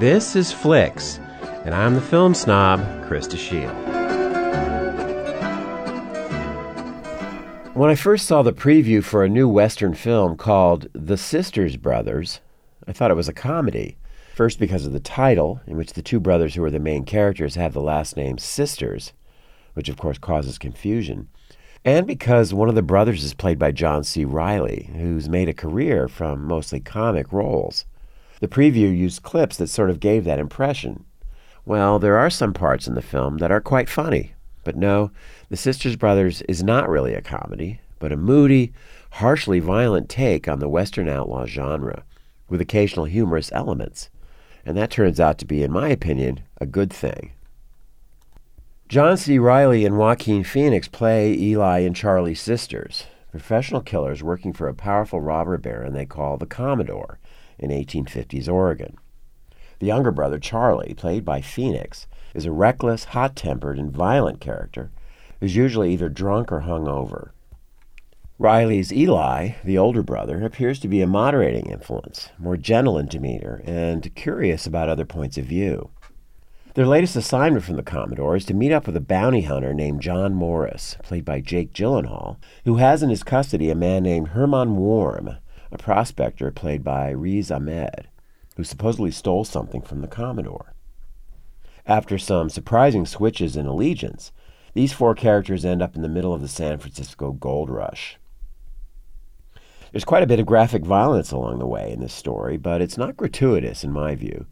This is Flicks, and I'm the film snob, Krista Shield. When I first saw the preview for a new Western film called The Sisters Brothers, I thought it was a comedy. First, because of the title, in which the two brothers who are the main characters have the last name Sisters, which of course causes confusion. And because one of the brothers is played by John C. Reilly, who's made a career from mostly comic roles. The preview used clips that sort of gave that impression. Well, there are some parts in the film that are quite funny. But no, The Sisters Brothers is not really a comedy, but a moody, harshly violent take on the Western outlaw genre, with occasional humorous elements. And that turns out to be, in my opinion, a good thing. John C. Reilly and Joaquin Phoenix play Eli and Charlie's sisters, professional killers working for a powerful robber baron they call the Commodore in 1850s Oregon. The younger brother, Charlie, played by Phoenix, is a reckless, hot tempered, and violent character who's usually either drunk or hungover. Reilly's Eli, the older brother, appears to be a moderating influence, more gentle in demeanor, and curious about other points of view. Their latest assignment from the Commodore is to meet up with a bounty hunter named John Morris, played by Jake Gyllenhaal, who has in his custody a man named Herman Warm, a prospector played by Riz Ahmed, who supposedly stole something from the Commodore. After some surprising switches in allegiance, these four characters end up in the middle of the San Francisco gold rush. There's quite a bit of graphic violence along the way in this story, but it's not gratuitous in my view.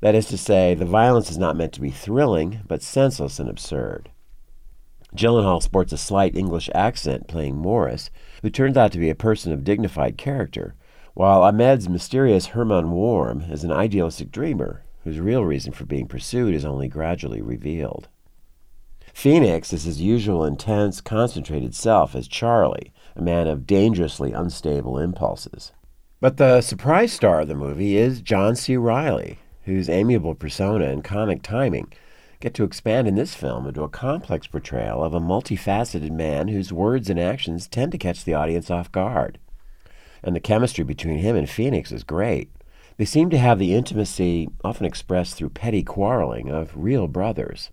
That is to say, the violence is not meant to be thrilling, but senseless and absurd. Gyllenhaal sports a slight English accent playing Morris, who turns out to be a person of dignified character, while Ahmed's mysterious Herman Warm is an idealistic dreamer whose real reason for being pursued is only gradually revealed. Phoenix is his usual intense, concentrated self as Charlie, a man of dangerously unstable impulses. But the surprise star of the movie is John C. Reilly, whose amiable persona and comic timing get to expand in this film into a complex portrayal of a multifaceted man whose words and actions tend to catch the audience off guard. And the chemistry between him and Phoenix is great. They seem to have the intimacy, often expressed through petty quarreling, of real brothers.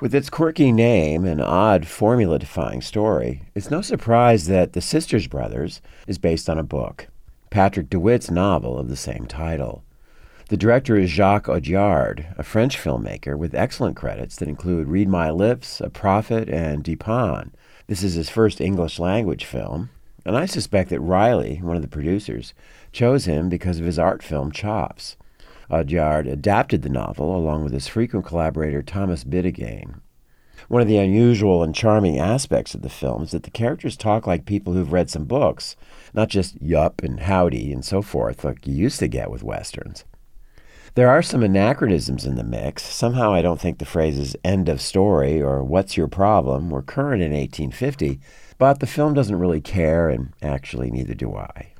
With its quirky name and odd formula defying story, it's no surprise that The Sisters Brothers is based on a book, Patrick DeWitt's novel of the same title. The director is Jacques Audiard, a French filmmaker with excellent credits that include Read My Lips, A Prophet, and Dheepan. This is his first English language film, and I suspect that Reilly, one of the producers, chose him because of his art film chops. Audiard adapted the novel along with his frequent collaborator Thomas Bidegain. One of the unusual and charming aspects of the film is that the characters talk like people who've read some books, not just yup and howdy and so forth like you used to get with westerns. There are some anachronisms in the mix. Somehow I don't think the phrases end of story or what's your problem were current in 1850, but the film doesn't really care, and actually neither do I.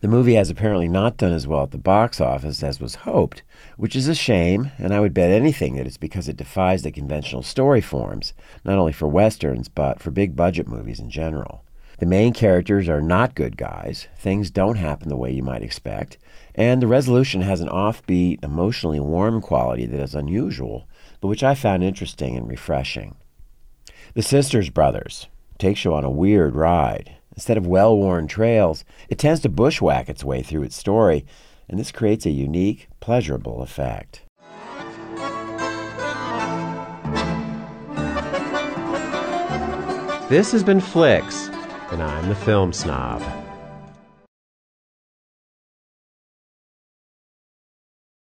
The movie has apparently not done as well at the box office as was hoped, which is a shame, and I would bet anything that it's because it defies the conventional story forms, not only for westerns, but for big budget movies in general. The main characters are not good guys, things don't happen the way you might expect, and the resolution has an offbeat, emotionally warm quality that is unusual, but which I found interesting and refreshing. The Sisters Brothers takes you on a weird ride. Instead of well worn trails, it tends to bushwhack its way through its story, and this creates a unique, pleasurable effect. This has been Flicks, and I'm the film snob.